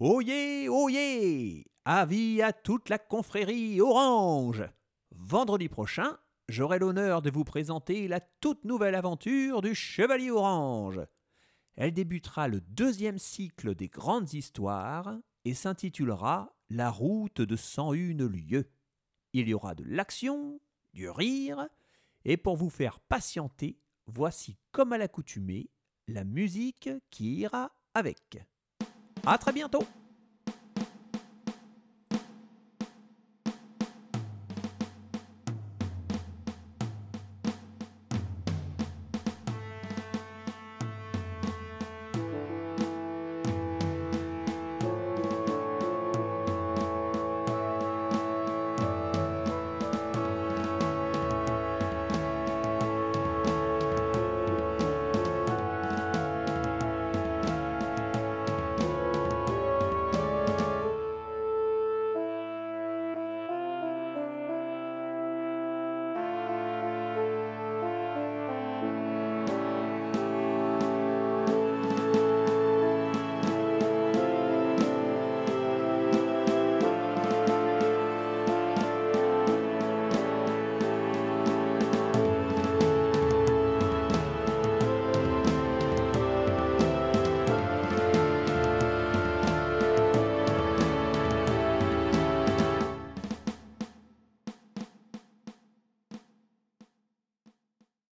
Oyez, oyez Avis à toute la confrérie orange Vendredi prochain, j'aurai l'honneur de vous présenter la toute nouvelle aventure du Chevalier Orange. Elle débutera le deuxième cycle des grandes histoires et s'intitulera La route de 101 lieues. Il y aura de l'action, du rire, et pour vous faire patienter, voici comme à l'accoutumée la musique qui ira avec. À très bientôt.